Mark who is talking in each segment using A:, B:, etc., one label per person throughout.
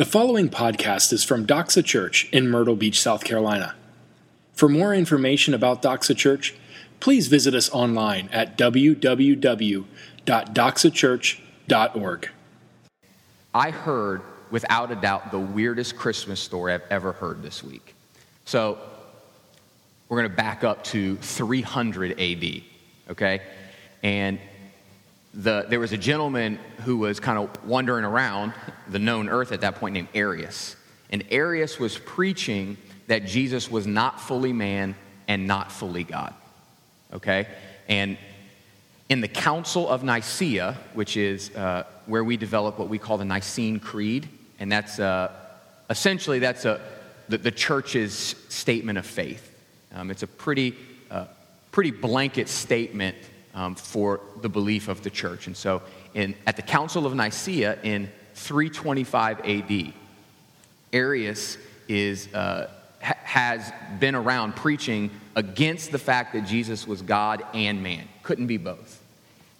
A: The following podcast is from Doxa Church in Myrtle Beach, South Carolina. For more information about Doxa Church, please visit us online at www.doxachurch.org.
B: I heard, without a doubt, the weirdest Christmas story I've ever heard this week. So, we're going to back up to 300 AD, okay? And the, there was a gentleman who was kind of wandering around the known earth at that point named Arius. And Arius was preaching that Jesus was not fully man and not fully God. Okay? And in the Council of Nicaea, which is uh, where we develop what we call the Nicene Creed, and that's uh, essentially that's a, the, the, church's statement of faith. Um, it's a pretty, uh, pretty blanket statement um, for the belief of the church. And so, in, at the Council of Nicaea in 325 AD, Arius is, uh, ha- has been around preaching against the fact that Jesus was God and man. Couldn't be both.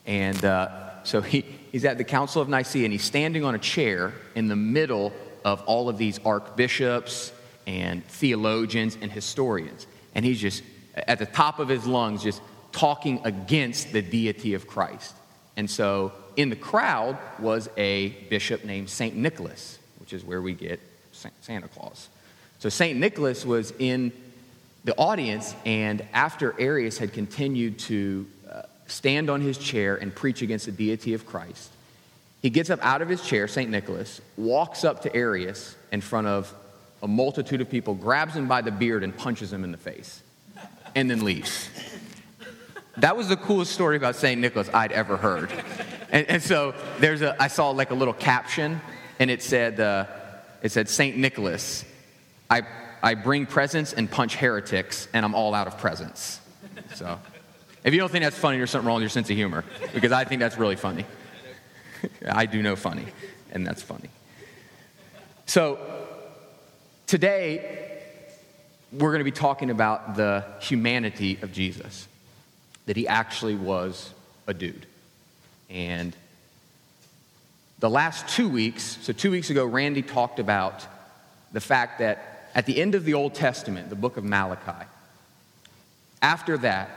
B: And uh, so he, he's at the Council of Nicaea and he's standing on a chair in the middle of all of these archbishops and theologians and historians. And he's just at the top of his lungs, just talking against the deity of Christ. And so in the crowd was a bishop named St. Nicholas, which is where we get Santa Claus. So St. Nicholas was in the audience, and after Arius had continued to uh, stand on his chair and preach against the deity of Christ, he gets up out of his chair, St. Nicholas, walks up to Arius in front of a multitude of people, grabs him by the beard, and punches him in the face, and then leaves. That was the coolest story about St. Nicholas I'd ever heard. And, and, so there's a, I saw like a little caption, and it said, uh, it said, St. Nicholas, I, I bring presents and punch heretics, and I'm all out of presents. So if you don't think that's funny, there's something wrong with your sense of humor, because I think that's really funny. I do know funny, and that's funny. So today, we're going to be talking about the humanity of Jesus that he actually was a dude. And the last two weeks, so two weeks ago, Randy talked about the fact that at the end of the Old Testament, the book of Malachi, after that,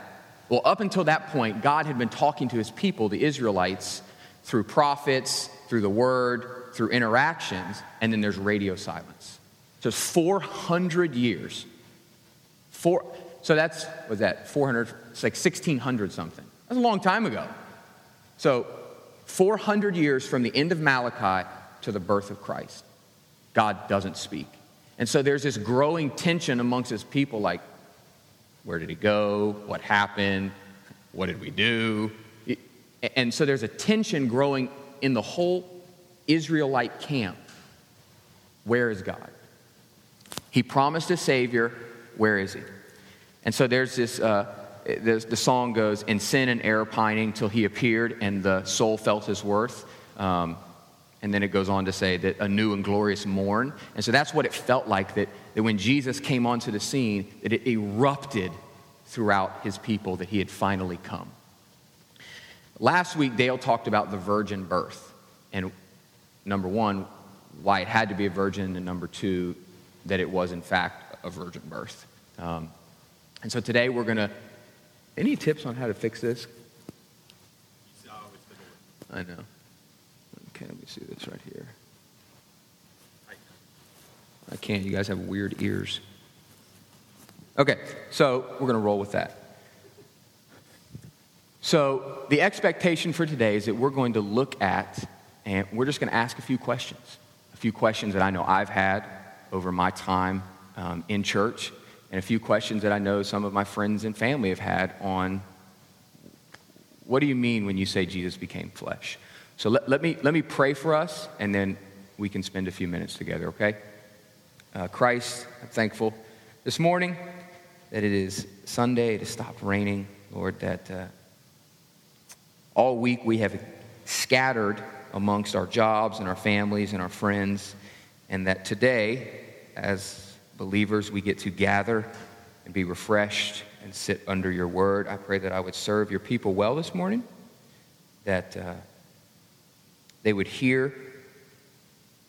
B: well, up until that point, God had been talking to his people, the Israelites, through prophets, through the word, through interactions, and then there's radio silence. So 400 years. Four, so that's, was that 400, it's like 1600 something. That's a long time ago. So 400 years from the end of Malachi to the birth of Christ, God doesn't speak. And so there's this growing tension amongst his people like, where did he go? What happened? What did we do? And so there's a tension growing in the whole Israelite camp. Where is God? He promised a Savior. Where is he? And so there's this, uh, the, the, song goes, In sin and error pining till he appeared and the soul felt his worth. Um, and then it goes on to say that a new and glorious morn. And so that's what it felt like that, that when Jesus came onto the scene, that it erupted throughout his people that he had finally come. Last week, Dale talked about the virgin birth. And number one, why it had to be a virgin, and number two, that it was in fact a virgin birth. Um, and so today we're going to. Any tips on how to fix this? I know. Okay, let me see this right here. I can't. You guys have weird ears. Okay, so we're going to roll with that. So, the expectation for today is that we're going to look at, and we're just going to ask a few questions. A few questions that I know I've had over my time um, in church and a few questions that I know some of my friends and family have had on what do you mean when you say Jesus became flesh? So let, let, me, let me pray for us, and then we can spend a few minutes together, okay? Uh, Christ, I'm thankful this morning that it is Sunday, to stop raining, Lord, that uh, all week we have scattered amongst our jobs and our families and our friends, and that today, as believers, we get to gather and be refreshed and sit under your word. I pray that I would serve your people well this morning, that uh, they would hear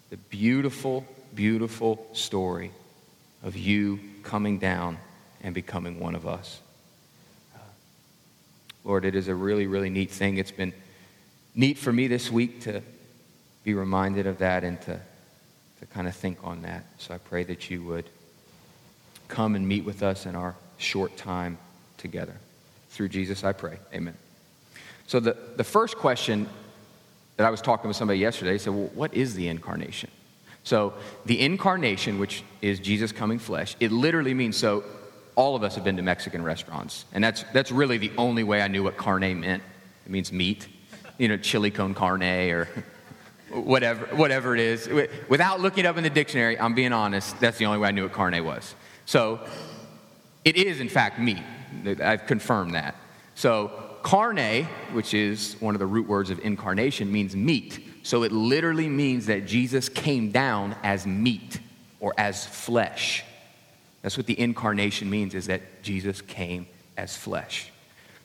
B: the beautiful, beautiful story of you coming down and becoming one of us. Lord, it is a really, really neat thing. It's been neat for me this week to be reminded of that and to, to kind of think on that. So I pray that you would come and meet with us in our short time together. Through Jesus, I pray. Amen. So, the, the first question that I was talking with somebody yesterday said, Well, what is the incarnation? So, the incarnation, which is Jesus coming flesh, it literally means so. All of us have been to Mexican restaurants, and that's, that's really the only way I knew what carne meant. It means meat, you know, chili con carne or whatever, whatever it is. Without looking up in the dictionary, I'm being honest, that's the only way I knew what carne was. So, it is, in fact, meat. I've confirmed that. So, carne, which is one of the root words of incarnation, means meat. So, it literally means that Jesus came down as meat or as flesh. That's what the incarnation means, is that Jesus came as flesh.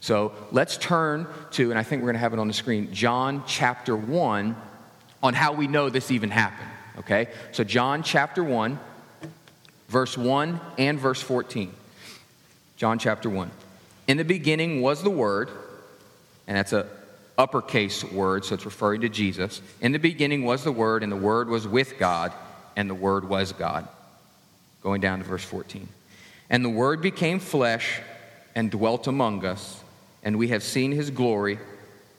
B: So, let's turn to, and I think we're going to have it on the screen, John chapter 1 on how we know this even happened. Okay? So, John chapter 1, verse 1 and verse 14. John chapter 1. In the beginning was the Word, and that's a uppercase word, so it's referring to Jesus. In the beginning was the Word, and the Word was with God, and the Word was God. Going down to verse 14. And the Word became flesh and dwelt among us, and we have seen his glory,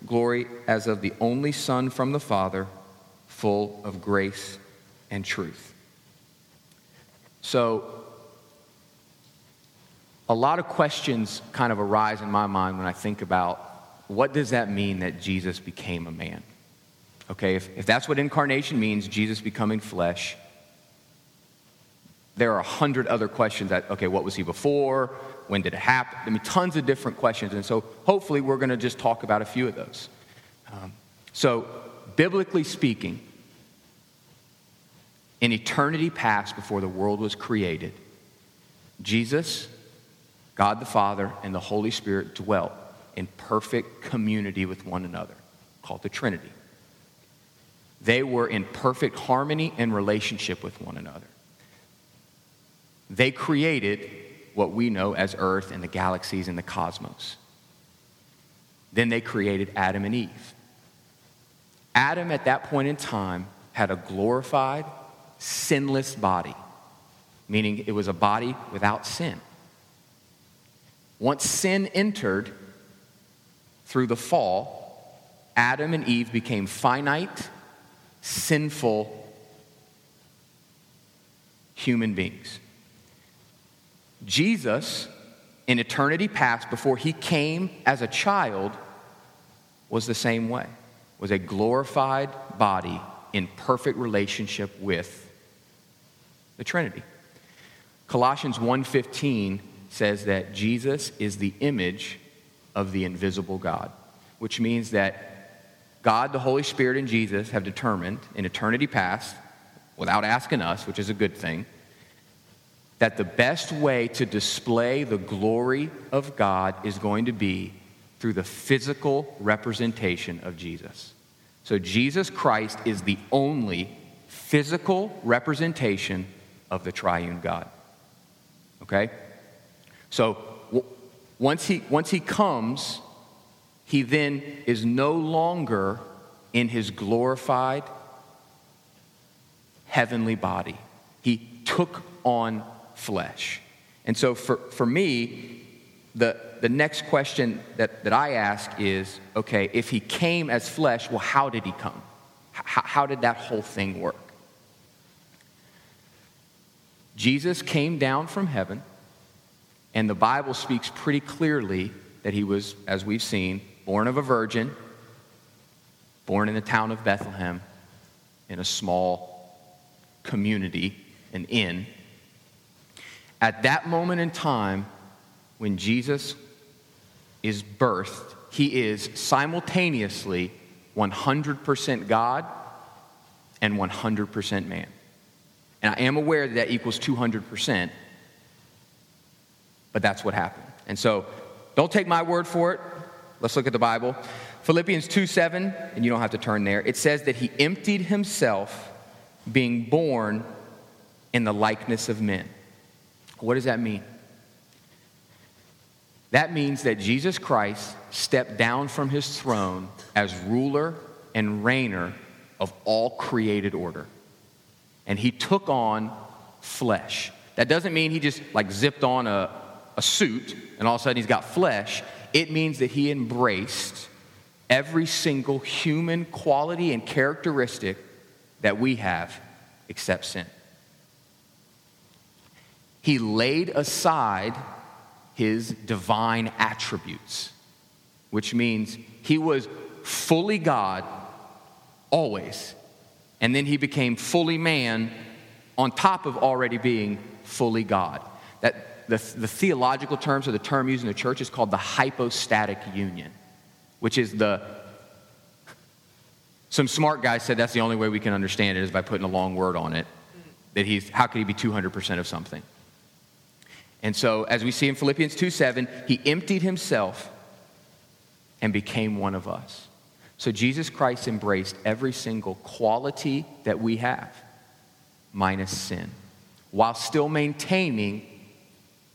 B: glory as of the only Son from the Father, full of grace and truth. So, a lot of questions kind of arise in my mind when I think about what does that mean that Jesus became a man? Okay, if, if that's what incarnation means, Jesus becoming flesh, there are a hundred other questions that, okay, what was he before? When did it happen? I mean, tons of different questions. And so hopefully we're going to just talk about a few of those. Um, so, biblically speaking, in eternity past before the world was created, Jesus God the Father and the Holy Spirit dwelt in perfect community with one another, called the Trinity. They were in perfect harmony and relationship with one another. They created what we know as Earth and the galaxies and the cosmos. Then they created Adam and Eve. Adam, at that point in time, had a glorified, sinless body, meaning it was a body without sin. Once sin entered through the fall, Adam and Eve became finite, sinful human beings. Jesus, in eternity past, before he came as a child, was the same way, was a glorified body in perfect relationship with the Trinity. Colossians 1:15 says that Jesus is the image of the invisible God, which means that God, the Holy Spirit, and Jesus have determined in eternity past, without asking us, which is a good thing, that the best way to display the glory of God is going to be through the physical representation of Jesus. So Jesus Christ is the only physical representation of the triune God. Okay? So w- once he, once he comes, he then is no longer in his glorified heavenly body. He took on flesh. And so for, for me, the, the next question that, that I ask is okay, if he came as flesh, well, how did he come? H- how did that whole thing work? Jesus came down from heaven and the Bible speaks pretty clearly that he was, as we've seen, born of a virgin, born in the town of Bethlehem, in a small community, an inn. At that moment in time, when Jesus is birthed, he is simultaneously 100% God and 100% man. And I am aware that that equals 200%, but that's what happened. And so don't take my word for it. Let's look at the Bible. Philippians 2 7, and you don't have to turn there. It says that he emptied himself being born in the likeness of men. What does that mean? That means that Jesus Christ stepped down from his throne as ruler and reigner of all created order. And he took on flesh. That doesn't mean he just like zipped on a, a suit and all of a sudden he's got flesh. It means that he embraced every single human quality and characteristic that we have except sin. He laid aside his divine attributes, which means he was fully God always. And then he became fully man on top of already being fully God. That the, the theological terms or the term used in the church is called the hypostatic union, which is the some smart guy said that's the only way we can understand it is by putting a long word on it. That he's how could he be 200% of something? And so, as we see in Philippians 2 7, he emptied himself and became one of us. So, Jesus Christ embraced every single quality that we have, minus sin, while still maintaining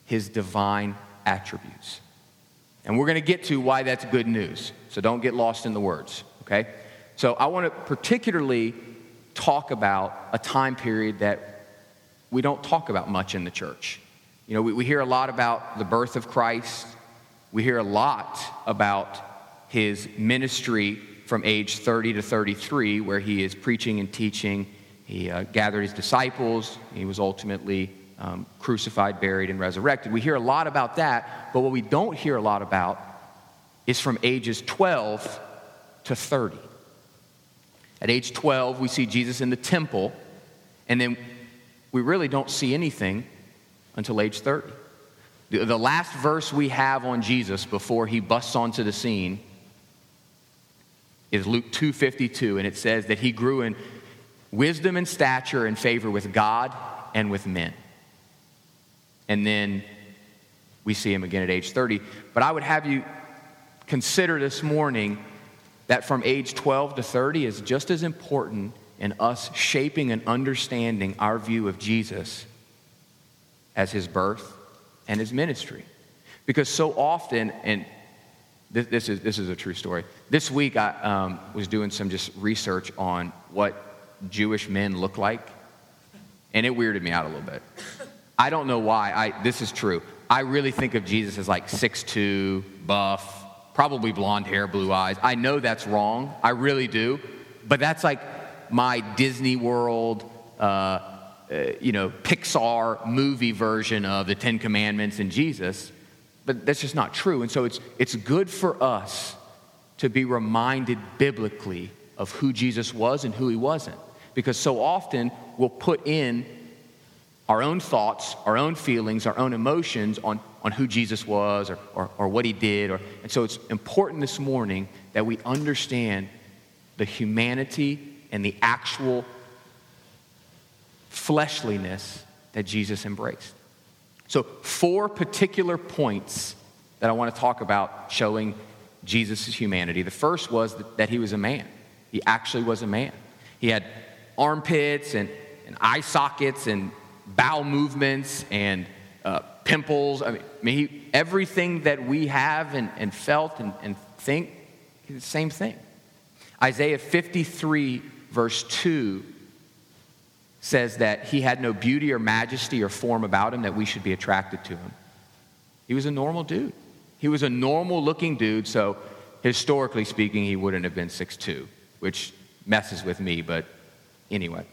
B: his divine attributes. And we're going to get to why that's good news. So, don't get lost in the words, okay? So, I want to particularly talk about a time period that we don't talk about much in the church. You know, we, we hear a lot about the birth of Christ. We hear a lot about his ministry from age 30 to 33, where he is preaching and teaching. He uh, gathered his disciples. He was ultimately um, crucified, buried, and resurrected. We hear a lot about that, but what we don't hear a lot about is from ages 12 to 30. At age 12, we see Jesus in the temple, and then we really don't see anything until age 30. The last verse we have on Jesus before he busts onto the scene is Luke 2:52 and it says that he grew in wisdom and stature and favor with God and with men. And then we see him again at age 30. But I would have you consider this morning that from age 12 to 30 is just as important in us shaping and understanding our view of Jesus as his birth and his ministry. Because so often, and this, this is, this is a true story. This week, I um, was doing some just research on what Jewish men look like, and it weirded me out a little bit. I don't know why. I, this is true. I really think of Jesus as like 6'2, buff, probably blonde hair, blue eyes. I know that's wrong. I really do. But that's like my Disney World, uh, uh, you know, Pixar movie version of the Ten Commandments and Jesus, but that's just not true. And so it's, it's good for us to be reminded biblically of who Jesus was and who he wasn't. Because so often we'll put in our own thoughts, our own feelings, our own emotions on, on who Jesus was or, or, or what he did. Or, and so it's important this morning that we understand the humanity and the actual fleshliness that Jesus embraced. So, four particular points that I want to talk about showing Jesus' humanity. The first was that he was a man. He actually was a man. He had armpits and, and eye sockets and bowel movements and uh, pimples. I mean, he, everything that we have and, and felt and, and think, the same thing. Isaiah 53, verse 2 says that he had no beauty or majesty or form about him that we should be attracted to him. He was a normal dude. He was a normal looking dude, so historically speaking, he wouldn't have been 6'2, which messes with me, but anyway.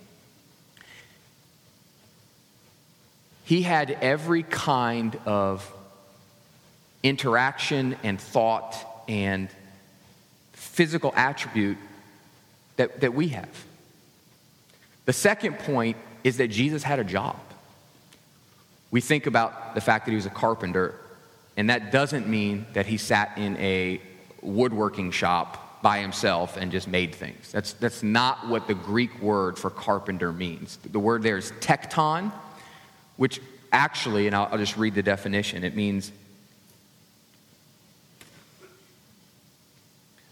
B: He had every kind of interaction and thought and physical attribute that, that we have. The second point is that Jesus had a job. We think about the fact that he was a carpenter, and that doesn't mean that he sat in a woodworking shop by himself and just made things. That's, that's not what the Greek word for carpenter means. The word there is tekton, which actually, and I'll, I'll just read the definition, it means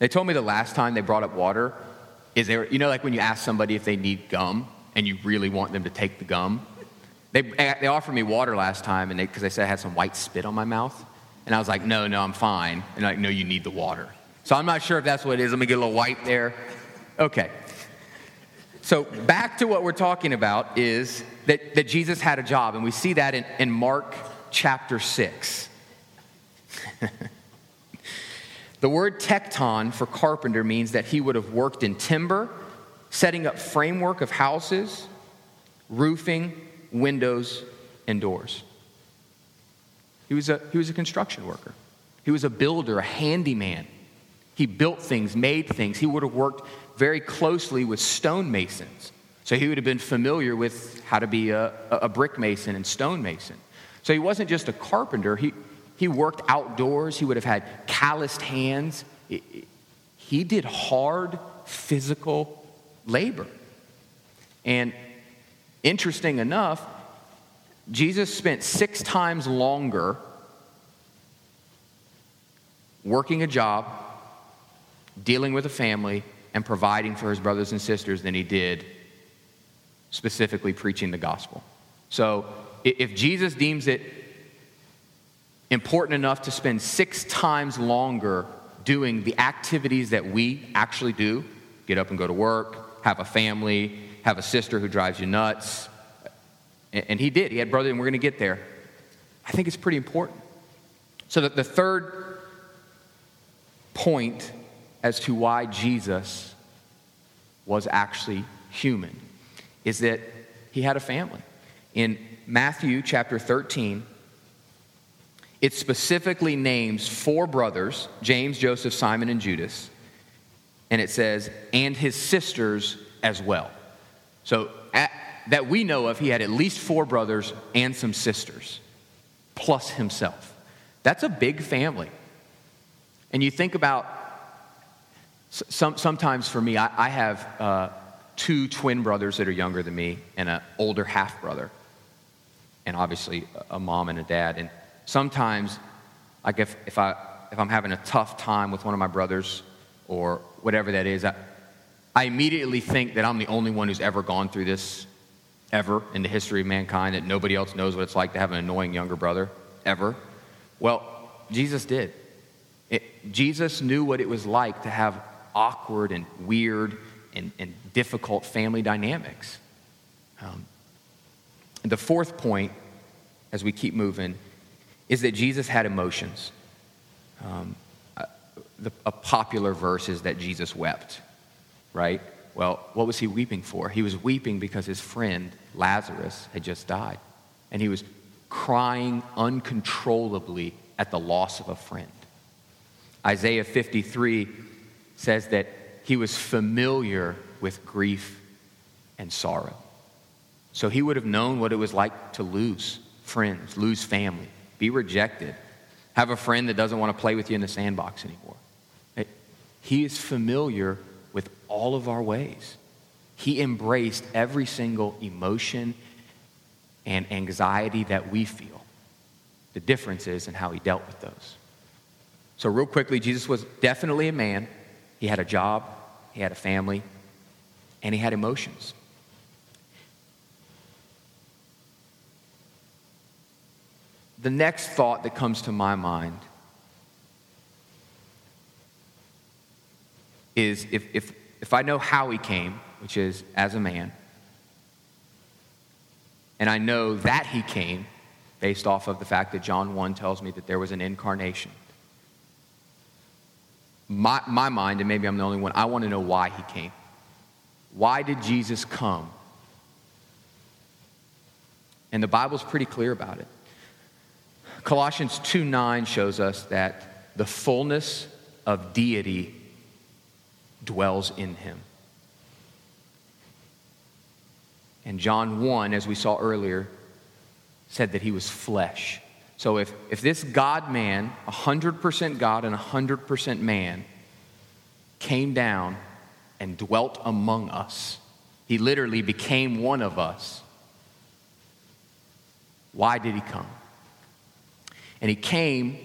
B: They told me the last time they brought up water is there, you know, like when you ask somebody if they need gum, and you really want them to take the gum. They, they offered me water last time and because they, they said I had some white spit on my mouth. And I was like, no, no, I'm fine. And like, no, you need the water. So I'm not sure if that's what it is. Let me get a little wipe there. Okay. So back to what we're talking about is that, that Jesus had a job, and we see that in, in Mark chapter 6. the word tekton for carpenter means that he would have worked in timber, setting up framework of houses, roofing, windows, and doors. He was a, he was a construction worker. He was a builder, a handyman. He built things, made things. He would have worked very closely with stonemasons. So he would have been familiar with how to be a, a brick mason and stonemason. So he wasn't just a carpenter, he, he worked outdoors. He would have had calloused hands. He did hard physical labor. And interesting enough, Jesus spent six times longer working a job, dealing with a family, and providing for his brothers and sisters than he did specifically preaching the gospel. So if Jesus deems it important enough to spend six times longer doing the activities that we actually do get up and go to work, have a family, have a sister who drives you nuts. And he did. He had brother, and we're going to get there. I think it's pretty important. So that the third point as to why Jesus was actually human is that he had a family. In Matthew chapter 13, it specifically names four brothers James, Joseph, Simon, and Judas. And it says, and his sisters as well. So, at, that we know of, he had at least four brothers and some sisters, plus himself. That's a big family. And you think about, some, sometimes for me, I, I have uh, two twin brothers that are younger than me and an older half brother, and obviously a mom and a dad. And sometimes, like if, if, I, if I'm having a tough time with one of my brothers or whatever that is, I, I immediately think that I'm the only one who's ever gone through this ever in the history of mankind, that nobody else knows what it's like to have an annoying younger brother, ever. Well, Jesus did. It, Jesus knew what it was like to have awkward and weird and, and difficult family dynamics. Um, the fourth point, as we keep moving, is that Jesus had emotions. Um, a, the, a popular verse is that Jesus wept, right? Well, what was he weeping for? He was weeping because his friend Lazarus had just died. And he was crying uncontrollably at the loss of a friend. Isaiah 53 says that he was familiar with grief and sorrow. So he would have known what it was like to lose friends, lose family, be rejected, have a friend that doesn't want to play with you in the sandbox anymore. He is familiar with all of our ways. He embraced every single emotion and anxiety that we feel. The difference is in how he dealt with those. So, real quickly, Jesus was definitely a man. He had a job, he had a family, and he had emotions. The next thought that comes to my mind is if, if, if I know how he came, which is as a man, and I know that he came based off of the fact that John 1 tells me that there was an incarnation my, my mind, and maybe I'm the only one, I want to know why he came. Why did Jesus come? And the Bible's pretty clear about it. Colossians 2 9 shows us that the fullness of deity dwells in him. And John 1, as we saw earlier, said that he was flesh. So if, if this God man, 100% God and 100% man, came down and dwelt among us, he literally became one of us. Why did he come? And he came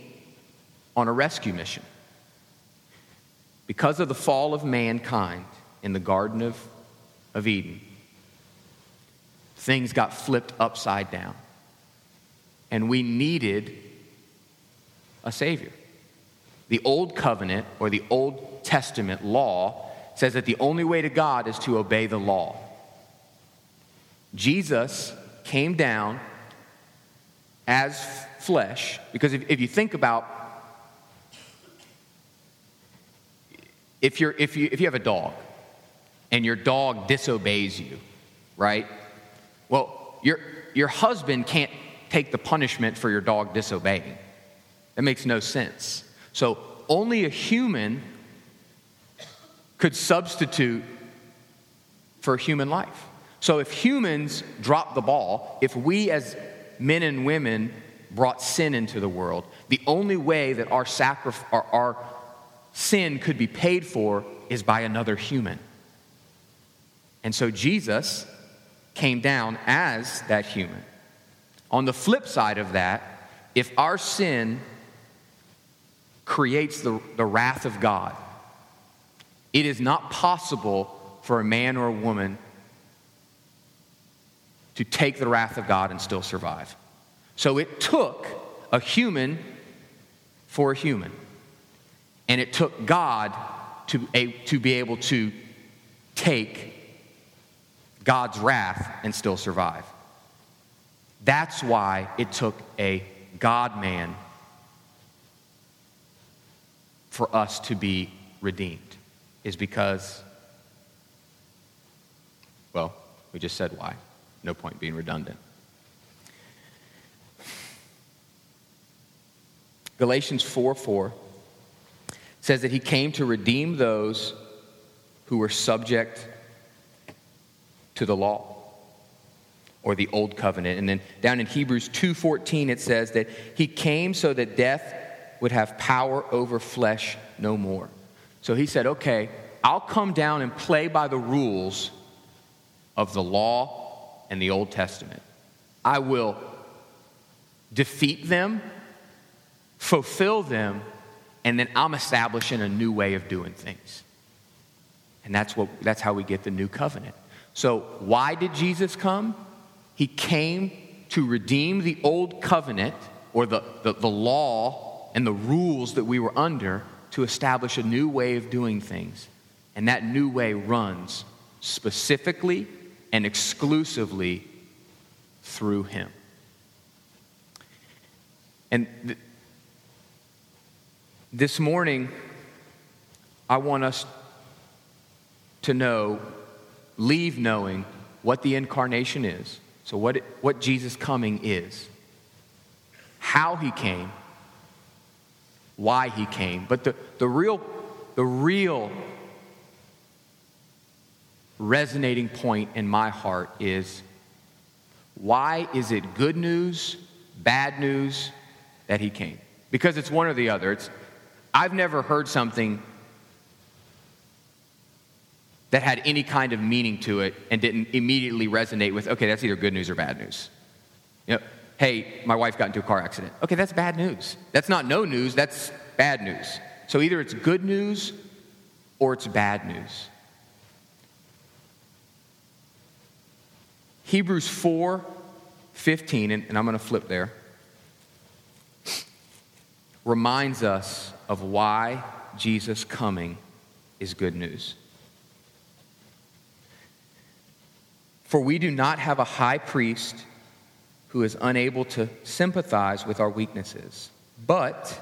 B: on a rescue mission. Because of the fall of mankind in the Garden of, of Eden, things got flipped upside down. And we needed a Savior. The Old Covenant or the Old Testament law says that the only way to God is to obey the law. Jesus came down as flesh, because if, if you think about if, you're, if, you, if you have a dog and your dog disobeys you, right? Well, your, your husband can't take the punishment for your dog disobeying. That makes no sense. So only a human could substitute for human life. So if humans drop the ball, if we as men and women brought sin into the world, the only way that our, our, our sin could be paid for is by another human. And so Jesus came down as that human. On the flip side of that, if our sin creates the, the wrath of God. It is not possible for a man or a woman to take the wrath of God and still survive. So it took a human for a human. And it took God to, a, to be able to take God's wrath and still survive. That's why it took a God man for us to be redeemed, is because, well, we just said why. No point being redundant. Galatians 4 4 says that he came to redeem those who were subject to the law or the old covenant. And then down in Hebrews 2:14 it says that he came so that death would have power over flesh no more. So he said, Okay, I'll come down and play by the rules of the law and the Old Testament. I will defeat them, fulfill them, and then I'm establishing a new way of doing things. And that's, what, that's how we get the new covenant. So, why did Jesus come? He came to redeem the old covenant or the, the, the law and the rules that we were under to establish a new way of doing things. And that new way runs specifically and exclusively through Him. And th- this morning, I want us to know, leave knowing what the incarnation is. So, what, it, what Jesus coming is, how he came, why he came. But the, the real, the real resonating point in my heart is why is it good news, bad news that he came? Because it's one or the other. It's, I've never heard something that had any kind of meaning to it and didn't immediately resonate with, okay, that's either good news or bad news. You know, hey, my wife got into a car accident. Okay, that's bad news. That's not no news, that's bad news. So either it's good news or it's bad news. Hebrews 4 15, and, and I'm going to flip there, reminds us of why Jesus' coming is good news. For we do not have a high priest who is unable to sympathize with our weaknesses, but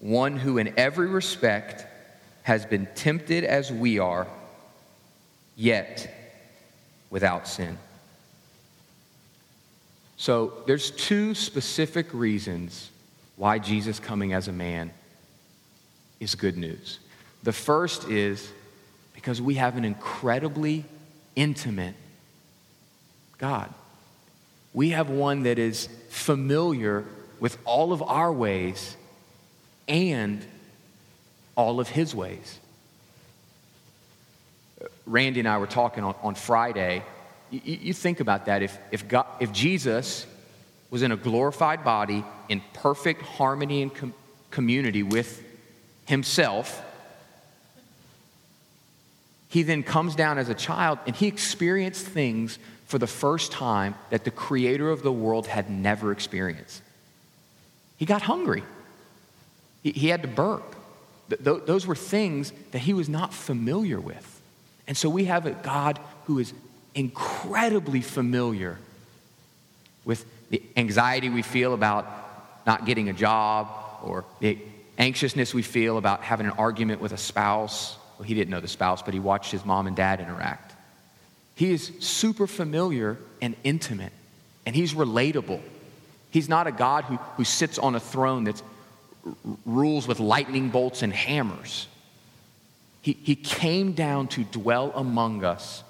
B: one who in every respect has been tempted as we are, yet without sin. So there's two specific reasons why Jesus coming as a man is good news. The first is because we have an incredibly intimate God. We have one that is familiar with all of our ways and all of his ways. Randy and I were talking on, on Friday. You, you, think about that. If, if, God, if Jesus was in a glorified body in perfect harmony and com- community with himself, he then comes down as a child and he experienced things for the first time that the creator of the world had never experienced. He got hungry, he, he had to burp. Th- th- those were things that he was not familiar with. And so we have a God who is incredibly familiar with the anxiety we feel about not getting a job or the anxiousness we feel about having an argument with a spouse. Well, he didn't know the spouse, but he watched his mom and dad interact. He is super familiar and intimate, and he's relatable. He's not a God who, who sits on a throne that rules with lightning bolts and hammers. He, he came down to dwell among us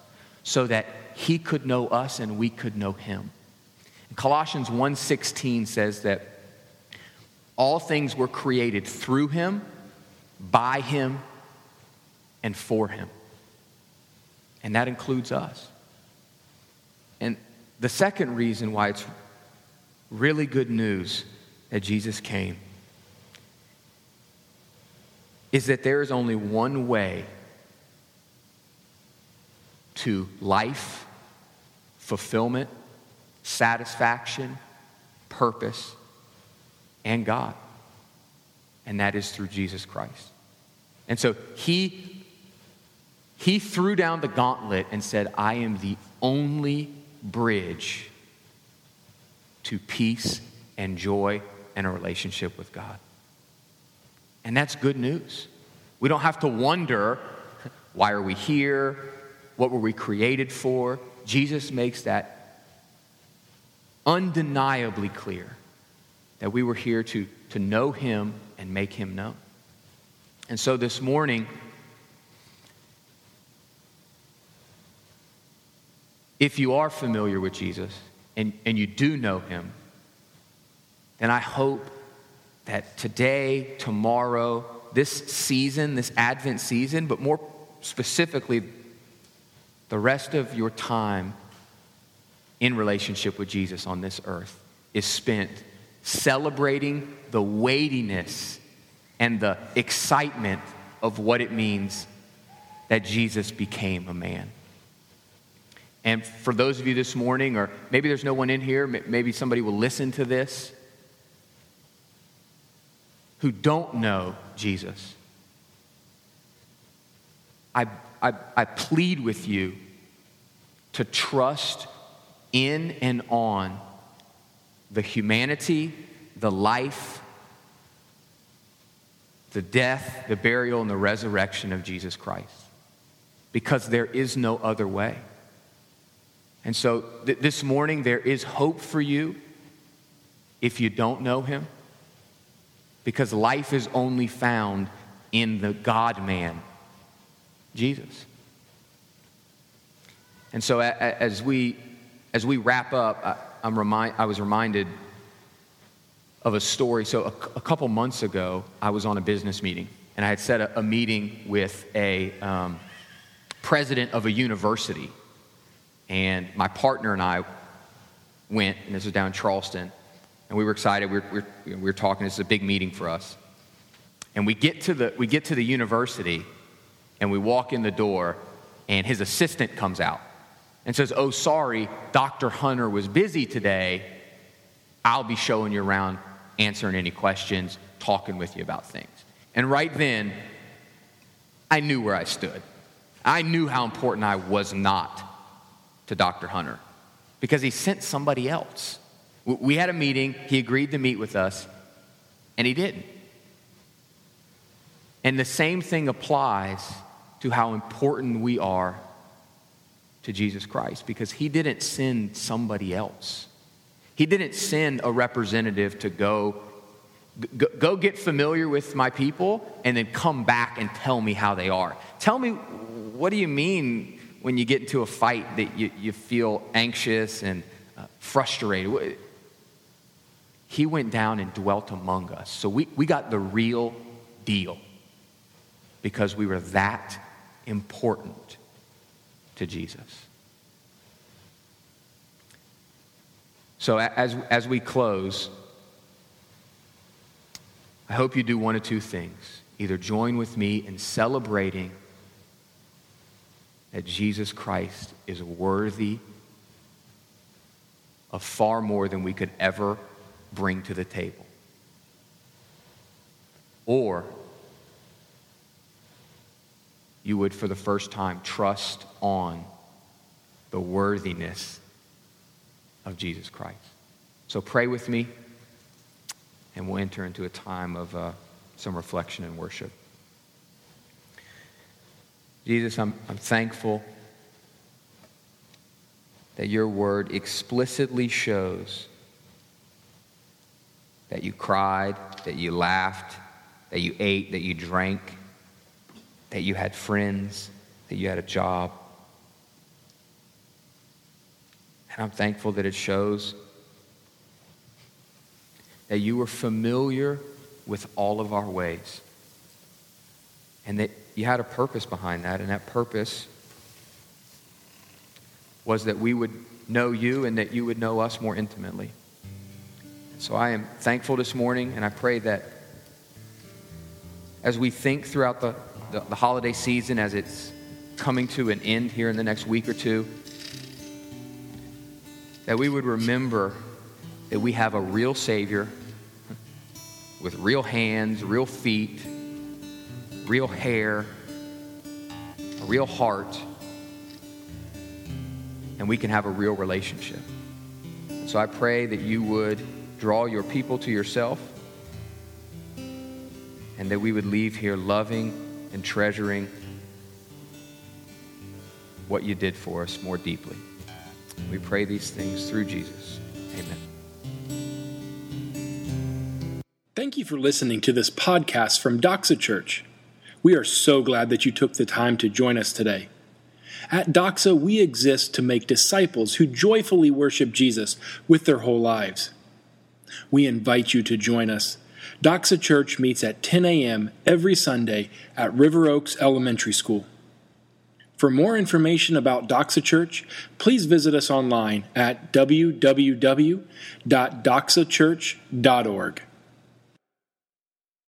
B: so that he could know us and we could know him. Colossians 1:16 says that all things were created through him, by him, and for him and that includes us. And the second reason why it's really good news that Jesus came is that there is only one way to life, fulfillment, satisfaction, purpose, and God. And that is through Jesus Christ. And so he he threw down the gauntlet and said, I am the only bridge to peace and joy and a relationship with God. And that's good news. We don't have to wonder why are we here? What were we created for? Jesus makes that undeniably clear that we were here to, to know him and make him known. And so this morning, if you are familiar with Jesus and, and you do know him, then I hope that today, tomorrow, this season, this Advent season, but more specifically, the rest of your time in relationship with Jesus on this earth is spent celebrating the weightiness and the excitement of what it means that Jesus became a man. And for those of you this morning, or maybe there's no one in here, maybe somebody will listen to this who don't know Jesus, I, I, I plead with you to trust in and on the humanity, the life, the death, the burial, and the resurrection of Jesus Christ. Because there is no other way. And so th- this morning, there is hope for you if you don't know him, because life is only found in the God man, Jesus. And so as we, as we wrap up, I, am remind, I was reminded of a story. So a, a, couple months ago, I was on a business meeting, and I had set a, a meeting with a um, president of a university and my partner and I went, and this was down in Charleston, and we were excited. We were, we were, we were talking. This is a big meeting for us. And we get to the, we get to the university, and we walk in the door, and his assistant comes out and says, Oh, sorry, Dr. Hunter was busy today. I'll be showing you around, answering any questions, talking with you about things. And right then, I knew where I stood. I knew how important I was not to Dr. Hunter because he sent somebody else. We had a meeting, he agreed to meet with us, and he didn't. And the same thing applies to how important we are to Jesus Christ because he didn't send somebody else. He didn't send a representative to go, go, get familiar with my people and then come back and tell me how they are. Tell me, what do you mean when you get into a fight that you, you feel anxious and uh, frustrated. He went down and dwelt among us. So we, we got the real deal because we were that important to Jesus. So as, as we close, I hope you do one of two things. Either join with me in celebrating that Jesus Christ is worthy of far more than we could ever bring to the table. Or you would, for the first time, trust on the worthiness of Jesus Christ. So pray with me, and we'll enter into a time of uh, some reflection and worship. Jesus, I'm, I'm thankful that your word explicitly shows that you cried, that you laughed, that you ate, that you drank, that you had friends, that you had a job. And I'm thankful that it shows that you were familiar with all of our ways. And that you had a purpose behind that, and that purpose was that we would know you and that you would know us more intimately. So I am thankful this morning, and I pray that as we think throughout the, the, the, holiday season, as it's coming to an end here in the next week or two, that we would remember that we have a real Savior with real hands, real feet, real hair, a real heart, and we can have a real relationship. So I pray that you would draw your people to yourself and that we would leave here loving and treasuring what you did for us more deeply. We pray these things through Jesus. Amen.
A: Thank you for listening to this podcast from Doxa Church. We are so glad that you took the time to join us today. At Doxa, we exist to make disciples who joyfully worship Jesus with their whole lives. We invite you to join us. Doxa Church meets at 10 a.m. every Sunday at River Oaks Elementary School. For more information about Doxa Church, please visit us online at www.doxachurch.org.